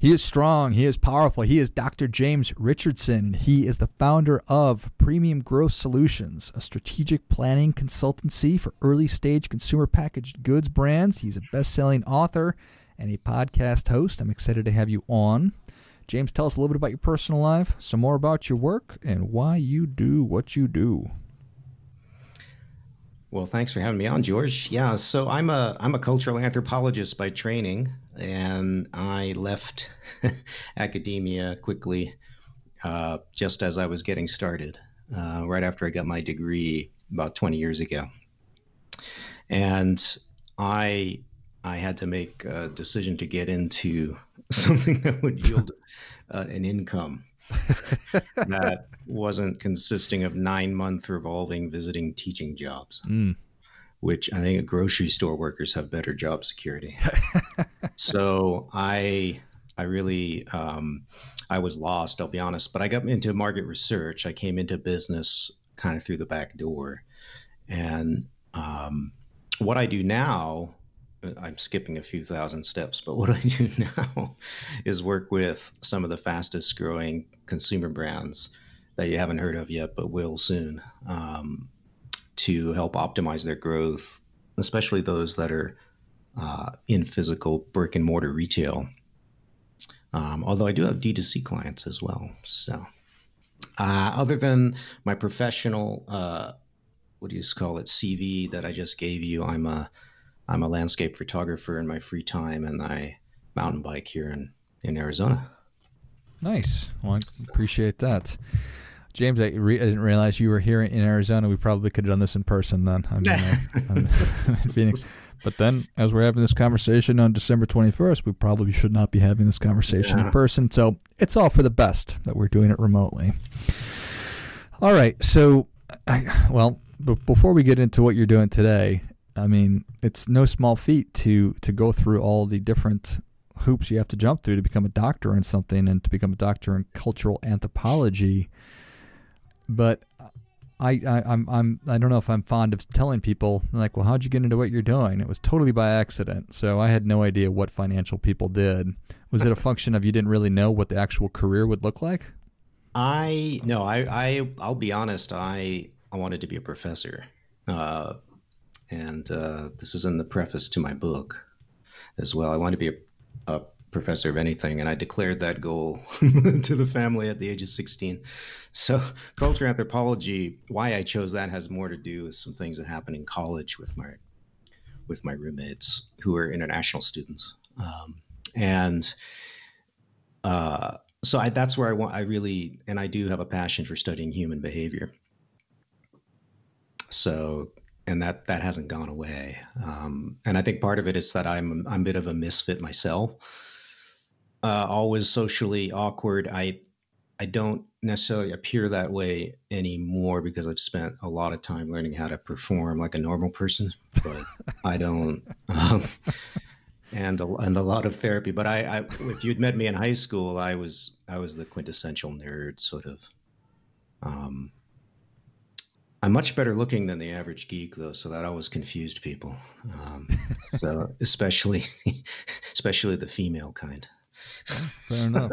He is strong. He is powerful. He is Dr. James Richardson. He is the founder of Premium Growth Solutions, a strategic planning consultancy for early stage consumer packaged goods brands. He's a best selling author and a podcast host. I'm excited to have you on. James, tell us a little bit about your personal life, some more about your work, and why you do what you do. Well, thanks for having me on, George. Yeah, so I'm a I'm a cultural anthropologist by training, and I left academia quickly, uh, just as I was getting started, uh, right after I got my degree about 20 years ago, and I I had to make a decision to get into something that would yield uh, an income that wasn't consisting of nine month revolving visiting teaching jobs, mm. Which I think grocery store workers have better job security. so I I really um, I was lost. I'll be honest, but I got into market research. I came into business kind of through the back door, and um, what I do now I'm skipping a few thousand steps, but what I do now is work with some of the fastest growing consumer brands that you haven't heard of yet, but will soon, um, to help optimize their growth, especially those that are uh, in physical brick and mortar retail. Um, although I do have D2C clients as well. So, uh, other than my professional, uh, what do you call it, CV that I just gave you, I'm a I'm a landscape photographer in my free time, and I mountain bike here in in Arizona. Nice. Well, I appreciate that. James, I, re- I, didn't realize you were here in Arizona. We probably could have done this in person then. I mean, Phoenix. But then, as we're having this conversation on December 21st, we probably should not be having this conversation yeah. in person. So it's all for the best that we're doing it remotely. All right. So, I, well, b- before we get into what you're doing today, I mean, it's no small feat to to go through all the different hoops you have to jump through to become a doctor in something and to become a doctor in cultural anthropology. But I, I I'm I'm I don't know if I'm fond of telling people like, well, how'd you get into what you're doing? It was totally by accident. So I had no idea what financial people did. Was it a function of you didn't really know what the actual career would look like? I no, I I I'll be honest. I I wanted to be a professor. Uh, and uh, this is in the preface to my book as well. I wanted to be a, a professor of anything, and I declared that goal to the family at the age of 16. So, culture anthropology, why I chose that has more to do with some things that happened in college with my with my roommates who are international students, um, and uh, so I, that's where I want. I really and I do have a passion for studying human behavior. So and that that hasn't gone away. Um, and I think part of it is that I'm I'm a bit of a misfit myself. Uh, always socially awkward. I I don't necessarily appear that way anymore because I've spent a lot of time learning how to perform like a normal person, but I don't. Um, and a, and a lot of therapy. But I, I, if you'd met me in high school, I was I was the quintessential nerd, sort of. Um, I'm much better looking than the average geek, though, so that always confused people. Um, so especially, especially the female kind. Fair enough.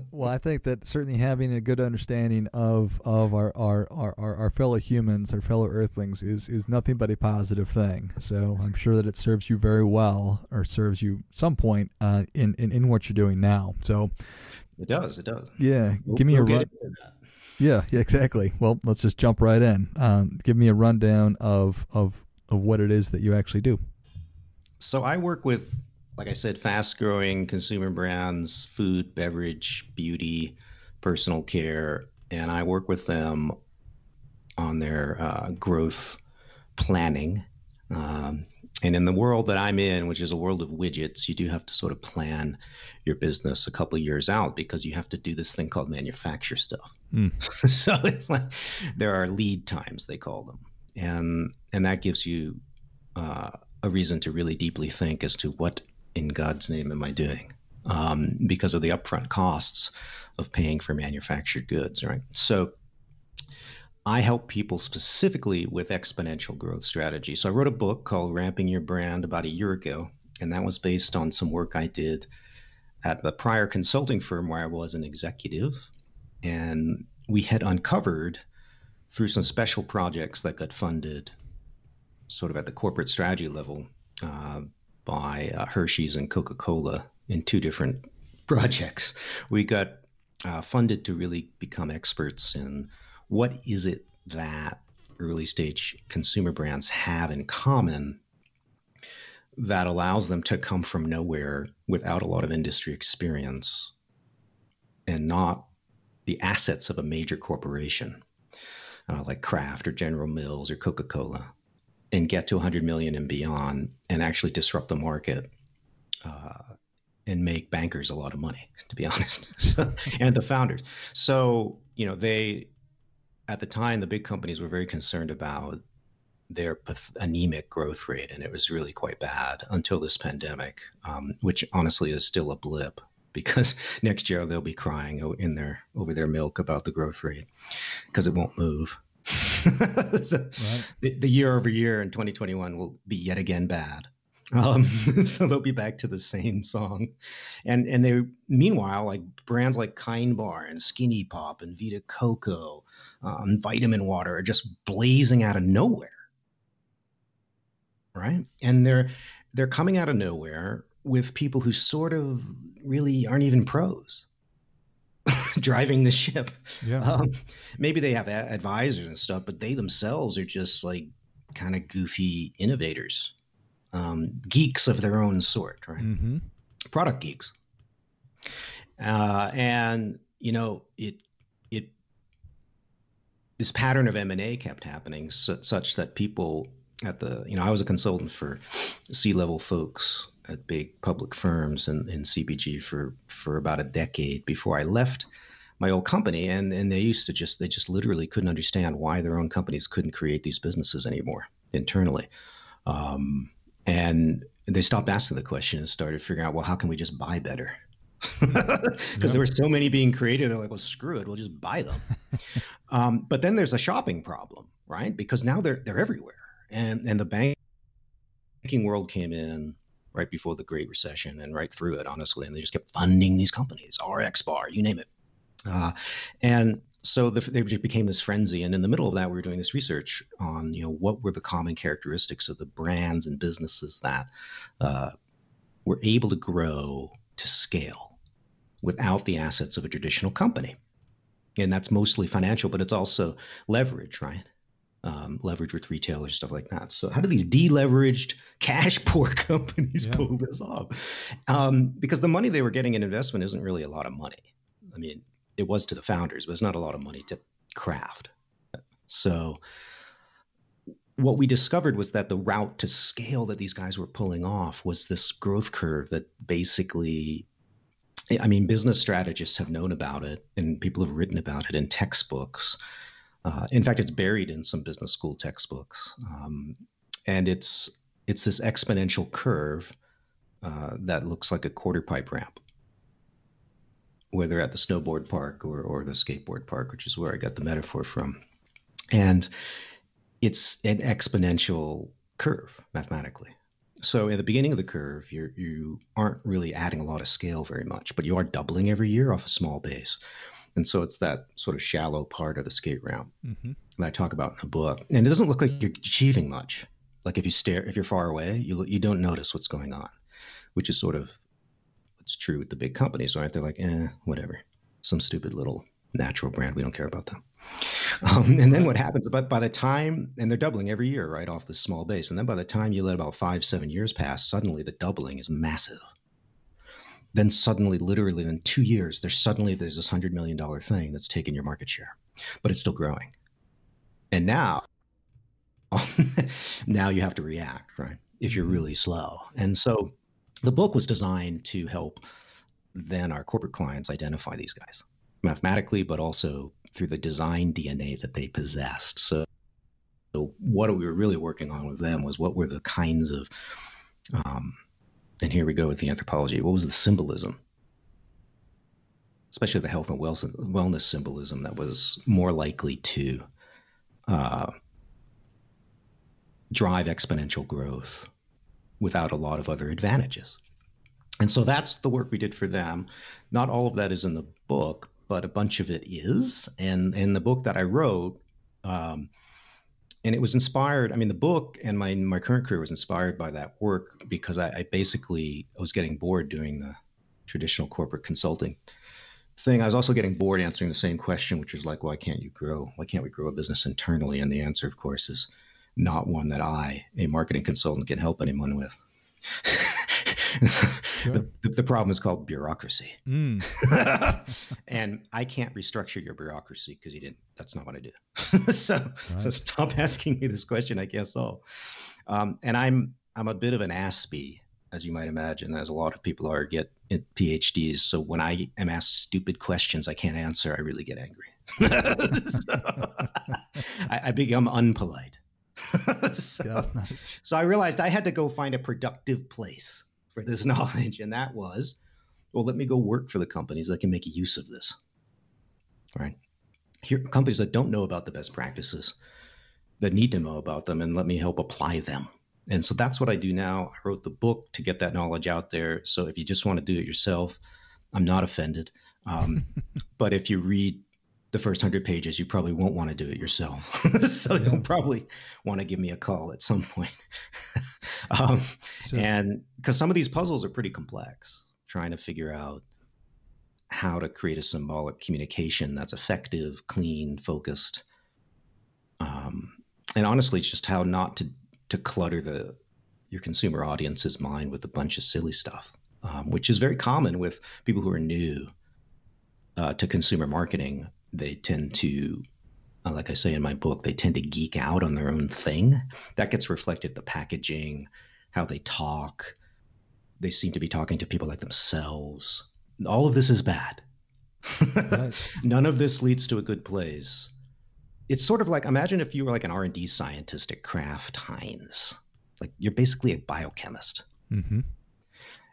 well, I think that certainly having a good understanding of of our our, our, our fellow humans, our fellow Earthlings, is is nothing but a positive thing. So I'm sure that it serves you very well, or serves you some point uh, in, in in what you're doing now. So it does. It does. Yeah. We'll, give me we'll a run. Yeah, yeah, exactly. Well, let's just jump right in. Um, give me a rundown of, of of what it is that you actually do. So I work with, like I said, fast growing consumer brands, food, beverage, beauty, personal care, and I work with them on their uh, growth planning. Um, and in the world that I'm in, which is a world of widgets, you do have to sort of plan your business a couple of years out because you have to do this thing called manufacture stuff. Mm. so it's like there are lead times they call them, and and that gives you uh, a reason to really deeply think as to what in God's name am I doing, um, because of the upfront costs of paying for manufactured goods, right? So I help people specifically with exponential growth strategy. So I wrote a book called Ramping Your Brand about a year ago, and that was based on some work I did at the prior consulting firm where I was an executive. And we had uncovered through some special projects that got funded sort of at the corporate strategy level uh, by uh, Hershey's and Coca Cola in two different projects. We got uh, funded to really become experts in what is it that early stage consumer brands have in common that allows them to come from nowhere without a lot of industry experience and not the assets of a major corporation uh, like Kraft or General Mills or Coca Cola and get to 100 million and beyond and actually disrupt the market uh, and make bankers a lot of money, to be honest, and the founders. So, you know, they, at the time, the big companies were very concerned about their anemic growth rate, and it was really quite bad until this pandemic, um, which honestly is still a blip because next year they'll be crying in their over their milk about the growth rate because it won't move. so right. the, the, year over year in 2021 will be yet again bad. Um, so they'll be back to the same song, and and they meanwhile like brands like Kind Bar and Skinny Pop and Vita Coco, um, Vitamin Water are just blazing out of nowhere, right? And they're they're coming out of nowhere with people who sort of really aren't even pros. driving the ship. Yeah. Um, maybe they have advisors and stuff, but they themselves are just like kind of goofy innovators, um, geeks of their own sort, right? Mm-hmm. Product geeks. Uh, and you know it it this pattern of M and A kept happening, su- such that people at the you know I was a consultant for C level folks at big public firms in, in CPG for for about a decade before I left my old company. And and they used to just they just literally couldn't understand why their own companies couldn't create these businesses anymore internally. Um, and they stopped asking the question and started figuring out well how can we just buy better? Because yeah. there were so many being created they're like well screw it we'll just buy them. Um, but then there's a shopping problem right? Because now they're they're everywhere. And and the banking world came in right before the Great Recession and right through it, honestly. And they just kept funding these companies, RX Bar, you name it. Uh, and so the, they became this frenzy. And in the middle of that, we were doing this research on, you know, what were the common characteristics of the brands and businesses that uh, were able to grow to scale without the assets of a traditional company. And that's mostly financial, but it's also leverage, right? Um, leverage with retailers, stuff like that. So, how do these deleveraged, cash poor companies yeah. pull this off? Um, because the money they were getting in investment isn't really a lot of money. I mean, it was to the founders, but it's not a lot of money to Kraft. So, what we discovered was that the route to scale that these guys were pulling off was this growth curve that basically I mean, business strategists have known about it and people have written about it in textbooks. Uh, in fact, it's buried in some business school textbooks, um, and it's it's this exponential curve uh, that looks like a quarter pipe ramp, whether at the snowboard park or or the skateboard park, which is where I got the metaphor from, and it's an exponential curve mathematically. So at the beginning of the curve, you you aren't really adding a lot of scale very much, but you are doubling every year off a small base. And so it's that sort of shallow part of the skate ramp mm-hmm. that I talk about in the book. And it doesn't look like you're achieving much. Like if you stare, if you're far away, you you don't notice what's going on, which is sort of what's true with the big companies, right? They're like, eh, whatever, some stupid little natural brand. We don't care about them. Um, and then what happens? But by the time, and they're doubling every year, right off this small base. And then by the time you let about five, seven years pass, suddenly the doubling is massive then suddenly, literally in two years, there's suddenly there's this hundred million dollar thing that's taken your market share, but it's still growing. And now, now you have to react, right? if you're really slow. And so the book was designed to help then our corporate clients identify these guys mathematically, but also through the design DNA that they possessed. So, so what we were really working on with them was what were the kinds of, um, and here we go with the anthropology. What was the symbolism, especially the health and wellness symbolism that was more likely to uh, drive exponential growth without a lot of other advantages. And so that's the work we did for them. Not all of that is in the book, but a bunch of it is. And in the book that I wrote, um, and it was inspired. I mean, the book and my my current career was inspired by that work because I, I basically was getting bored doing the traditional corporate consulting thing. I was also getting bored answering the same question, which is like, why can't you grow? Why can't we grow a business internally? And the answer, of course, is not one that I, a marketing consultant, can help anyone with. Sure. the, the, the, problem is called bureaucracy. Mm. and I can't restructure your bureaucracy because you didn't. That's not what I do. so, right. so stop asking me this question. I can't solve. Um, and I'm I'm a bit of an Aspie, as you might imagine, as a lot of people are get PhDs. So when I am asked stupid questions I can't answer, I really get angry. so, I, I become unpolite. so, nice. so I realized I had to go find a productive place for this knowledge, and that was, well, let me go work for the companies that can make use of this. Right? Here, companies that don't know about the best practices, that need to know about them, and let me help apply them. And so that's what I do now. I wrote the book to get that knowledge out there. So if you just want to do it yourself, I'm not offended. Um, but if you read the first hundred pages, you probably won't want to do it yourself. so yeah. you'll probably want to give me a call at some point. um, so, and because some of these puzzles are pretty complex, trying to figure out how to create a symbolic communication that's effective, clean, focused. Um, and honestly, it's just how not to to clutter the your consumer audience's mind with a bunch of silly stuff, um, which is very common with people who are new uh, to consumer marketing they tend to uh, like I say in my book, they tend to geek out on their own thing. That gets reflected the packaging, how they talk. They seem to be talking to people like themselves. All of this is bad. None of this leads to a good place. It's sort of like imagine if you were like an R and D scientist at Kraft Heinz. Like you're basically a biochemist. Mm-hmm.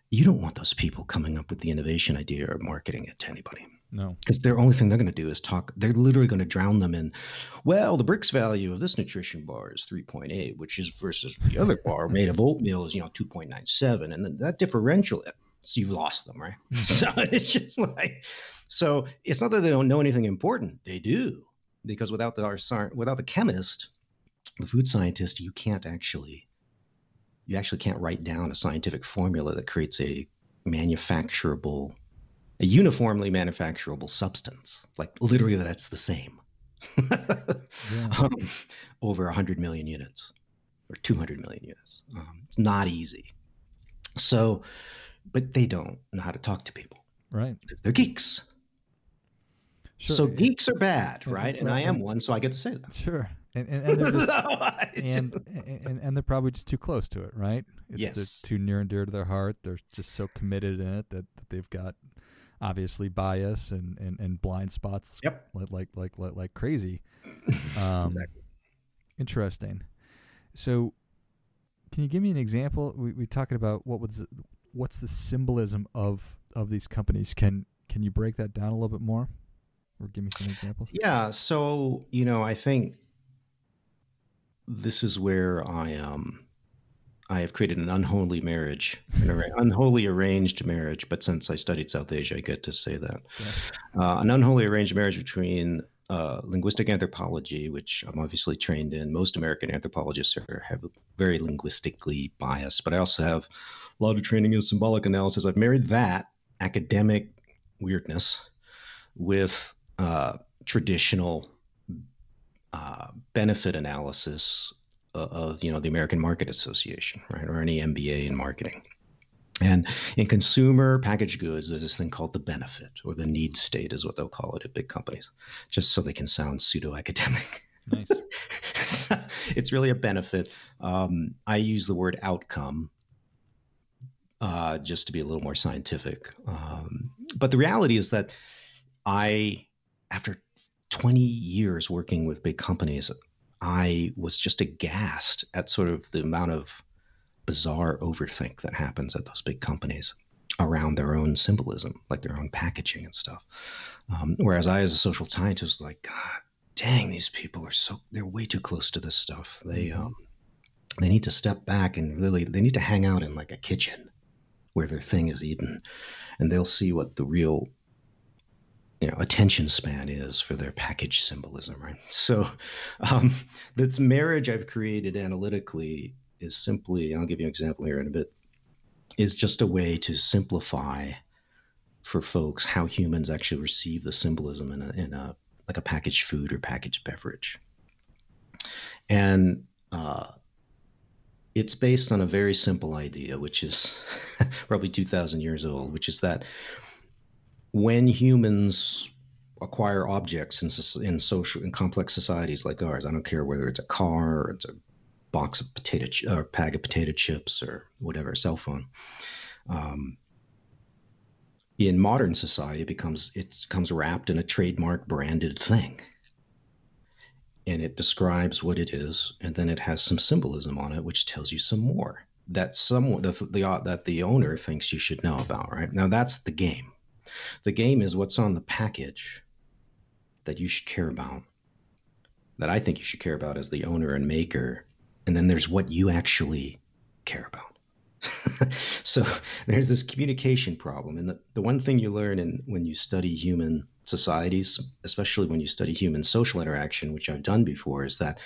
You don't want those people coming up with the innovation idea or marketing it to anybody. No. Because their only thing they're going to do is talk. They're literally going to drown them in, well, the Brix value of this nutrition bar is 3.8, which is versus the other bar made of oatmeal is, you know, 2.97. And that differential, so you've lost them, right? Mm-hmm. so it's just like, so it's not that they don't know anything important. They do. Because without the, our, without the chemist, the food scientist, you can't actually, you actually can't write down a scientific formula that creates a manufacturable a uniformly manufacturable substance. Like literally, that's the same. yeah. um, over 100 million units or 200 million units. Um, it's not easy. So, but they don't know how to talk to people. Right. They're geeks. Sure. So geeks are bad, right? And, and I am one, so I get to say that. Sure. And and, and, they're, just, and, and, and they're probably just too close to it, right? It's, yes. too near and dear to their heart. They're just so committed in it that, that they've got obviously bias and, and, and blind spots yep. like, like, like, like, crazy. Um, exactly. Interesting. So can you give me an example? We, we talking about what was, what's the symbolism of, of these companies. Can, can you break that down a little bit more or give me some examples? Yeah. So, you know, I think this is where I, um, I have created an unholy marriage, an unholy arranged marriage. But since I studied South Asia, I get to say that yeah. uh, an unholy arranged marriage between uh, linguistic anthropology, which I'm obviously trained in. Most American anthropologists are have very linguistically biased, but I also have a lot of training in symbolic analysis. I've married that academic weirdness with uh, traditional uh, benefit analysis of you know the American Market Association, right, or any MBA in marketing. And in consumer packaged goods, there's this thing called the benefit or the need state, is what they'll call it at big companies, just so they can sound pseudo academic. Nice. so it's really a benefit. Um, I use the word outcome uh, just to be a little more scientific. Um, but the reality is that I, after 20 years working with big companies, I was just aghast at sort of the amount of bizarre overthink that happens at those big companies around their own symbolism, like their own packaging and stuff. Um, whereas I, as a social scientist, was like, God dang, these people are so they're way too close to this stuff. They mm-hmm. um, they need to step back and really they need to hang out in like a kitchen where their thing is eaten, and they'll see what the real you know attention span is for their package symbolism, right? So um, this marriage I've created analytically is simply I'll give you an example here in a bit is just a way to simplify for folks how humans actually receive the symbolism in a, in a like a packaged food or packaged beverage. And uh, it's based on a very simple idea, which is probably 2,000 years old, which is that when humans acquire objects in, in social in complex societies like ours, I don't care whether it's a car it's a box of potato ch- or bag of potato chips or whatever, cell phone. Um, in modern society, it becomes it comes wrapped in a trademark branded thing, and it describes what it is, and then it has some symbolism on it, which tells you some more that someone the, the that the owner thinks you should know about. Right now, that's the game. The game is what's on the package that you should care about. That I think you should care about as the owner and maker and then there's what you actually care about. so there's this communication problem. And the, the one thing you learn in, when you study human societies, especially when you study human social interaction, which I've done before, is that,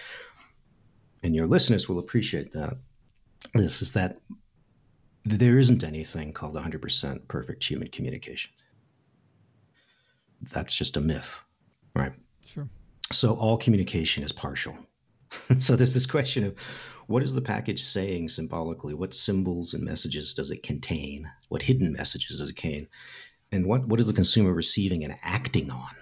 and your listeners will appreciate that, this is that there isn't anything called 100% perfect human communication. That's just a myth, right? Sure. So all communication is partial. so there's this question of what is the package saying symbolically? What symbols and messages does it contain? What hidden messages does it contain? And what, what is the consumer receiving and acting on?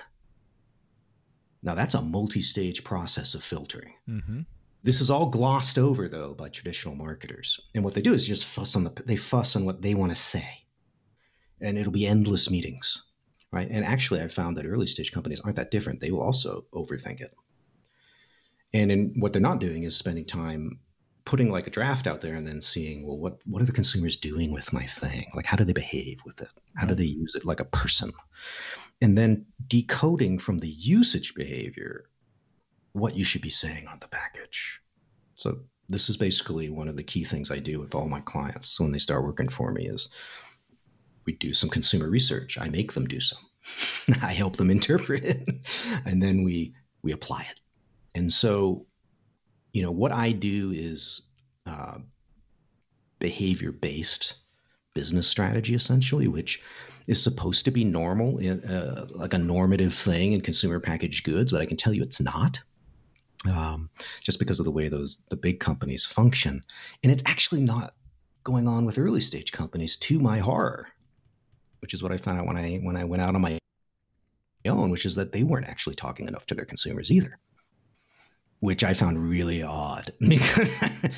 Now that's a multi-stage process of filtering. Mm-hmm. This is all glossed over though by traditional marketers, and what they do is just fuss on the they fuss on what they want to say, and it'll be endless meetings, right? And actually, I've found that early stage companies aren't that different. They will also overthink it. And in, what they're not doing is spending time putting like a draft out there and then seeing, well, what, what are the consumers doing with my thing? Like, how do they behave with it? How do they use it like a person? And then decoding from the usage behavior what you should be saying on the package. So this is basically one of the key things I do with all my clients when they start working for me is we do some consumer research. I make them do some. I help them interpret it and then we we apply it. And so, you know, what I do is uh, behavior based business strategy, essentially, which is supposed to be normal, uh, like a normative thing in consumer packaged goods, but I can tell you it's not. Um, just because of the way those the big companies function, and it's actually not going on with early stage companies. To my horror, which is what I found out when I when I went out on my own, which is that they weren't actually talking enough to their consumers either which I found really odd. Because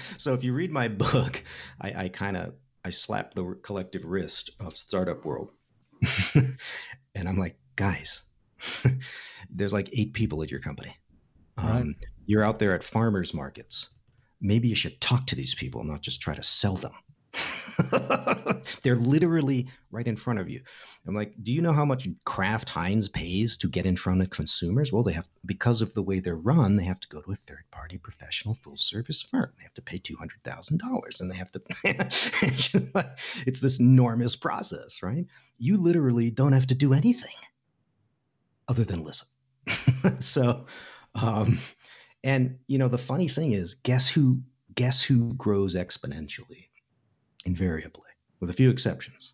so if you read my book, I, I kind of I slap the collective wrist of startup world, and I'm like, guys, there's like eight people at your company. Um. You're out there at farmers markets. Maybe you should talk to these people, not just try to sell them. They're literally right in front of you. I'm like, do you know how much Kraft Heinz pays to get in front of consumers? Well, they have because of the way they're run, they have to go to a third party professional full service firm. They have to pay two hundred thousand dollars, and they have to. it's this enormous process, right? You literally don't have to do anything other than listen. so, um, and you know, the funny thing is, guess who? Guess who grows exponentially? Invariably, with a few exceptions.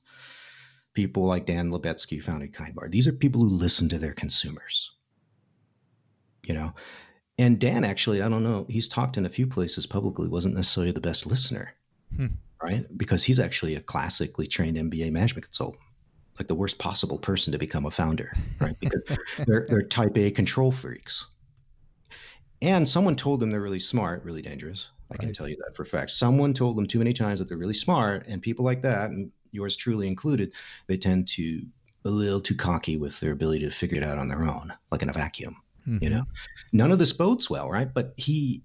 People like Dan Lubetzky who founded KindBar. These are people who listen to their consumers. You know, and Dan actually, I don't know, he's talked in a few places publicly, wasn't necessarily the best listener, hmm. right? Because he's actually a classically trained MBA management consultant, like the worst possible person to become a founder, right? Because they're, they're type A control freaks. And someone told them they're really smart, really dangerous. I can tell you that for a fact. Someone told them too many times that they're really smart, and people like that, and yours truly included, they tend to a little too cocky with their ability to figure it out on their own, like in a vacuum. Mm-hmm. You know, none of this bodes well, right? But he,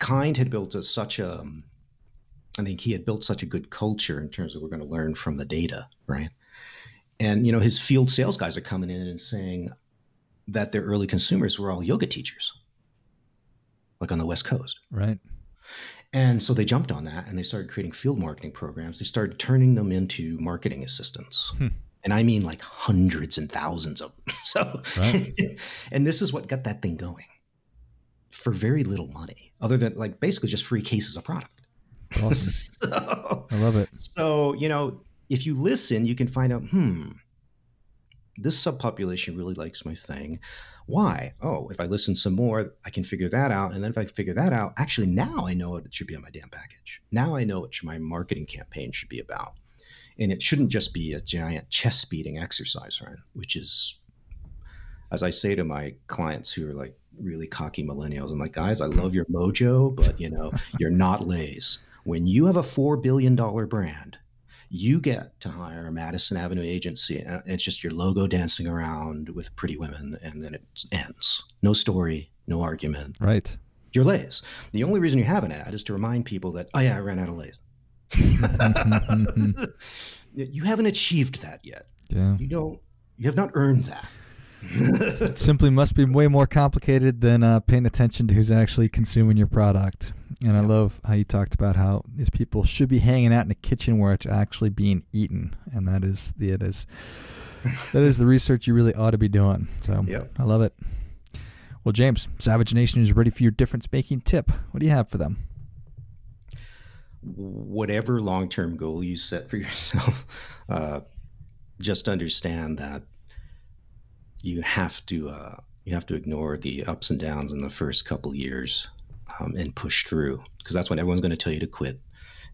Kind, had built a, such a, I think he had built such a good culture in terms of we're going to learn from the data, right? And you know, his field sales guys are coming in and saying that their early consumers were all yoga teachers, like on the West Coast, right? And so they jumped on that and they started creating field marketing programs. They started turning them into marketing assistants. Hmm. And I mean like hundreds and thousands of them. So, right. and this is what got that thing going for very little money, other than like basically just free cases of product. Awesome. so, I love it. So, you know, if you listen, you can find out, hmm, this subpopulation really likes my thing. Why? Oh, if I listen some more, I can figure that out. And then if I figure that out, actually now I know what it should be on my damn package. Now I know what my marketing campaign should be about. And it shouldn't just be a giant chest beating exercise, right? Which is, as I say to my clients who are like really cocky millennials, I'm like, guys, I love your mojo, but you know, you're not Lay's. When you have a $4 billion brand, you get to hire a Madison Avenue agency. And it's just your logo dancing around with pretty women, and then it ends. No story, no argument. Right. You're Lay's. The only reason you have an ad is to remind people that, oh, yeah, I ran out of Lay's. you haven't achieved that yet. Yeah. You don't, you have not earned that it simply must be way more complicated than uh, paying attention to who's actually consuming your product. And I love how you talked about how these people should be hanging out in a kitchen where it's actually being eaten, and that is the it is that is the research you really ought to be doing. So yep. I love it. Well, James, Savage Nation is ready for your difference making tip. What do you have for them? Whatever long term goal you set for yourself, uh, just understand that you have to uh, you have to ignore the ups and downs in the first couple years um, and push through because that's when everyone's going to tell you to quit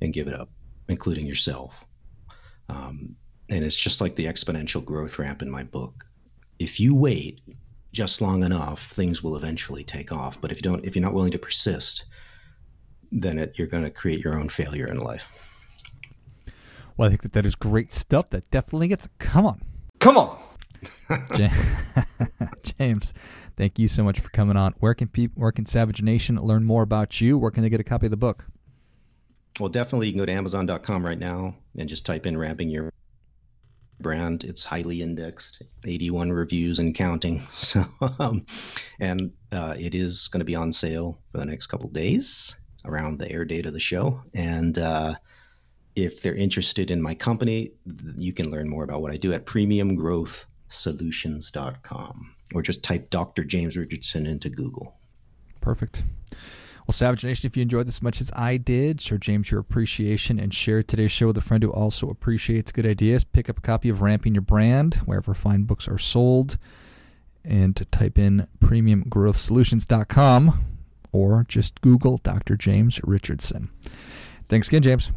and give it up, including yourself. Um, and it's just like the exponential growth ramp in my book. If you wait just long enough, things will eventually take off. But if you don't, if you're not willing to persist, then it, you're going to create your own failure in life. Well, I think that that is great stuff. That definitely gets. Come on, come on. James, thank you so much for coming on. Where can people, where can Savage Nation learn more about you? Where can they get a copy of the book? Well, definitely you can go to Amazon.com right now and just type in "ramping your brand." It's highly indexed, 81 reviews and counting. So, um, and uh, it is going to be on sale for the next couple days around the air date of the show. And uh, if they're interested in my company, you can learn more about what I do at Premium Growth solutions.com or just type Dr. James Richardson into Google. Perfect. Well, Savage Nation, if you enjoyed this as much as I did, show James your appreciation and share today's show with a friend who also appreciates good ideas. Pick up a copy of Ramping Your Brand wherever fine books are sold and type in premiumgrowthsolutions.com or just Google Dr. James Richardson. Thanks again, James.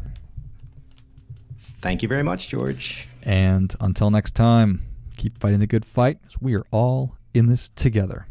Thank you very much, George. And until next time. Keep fighting the good fight. We are all in this together.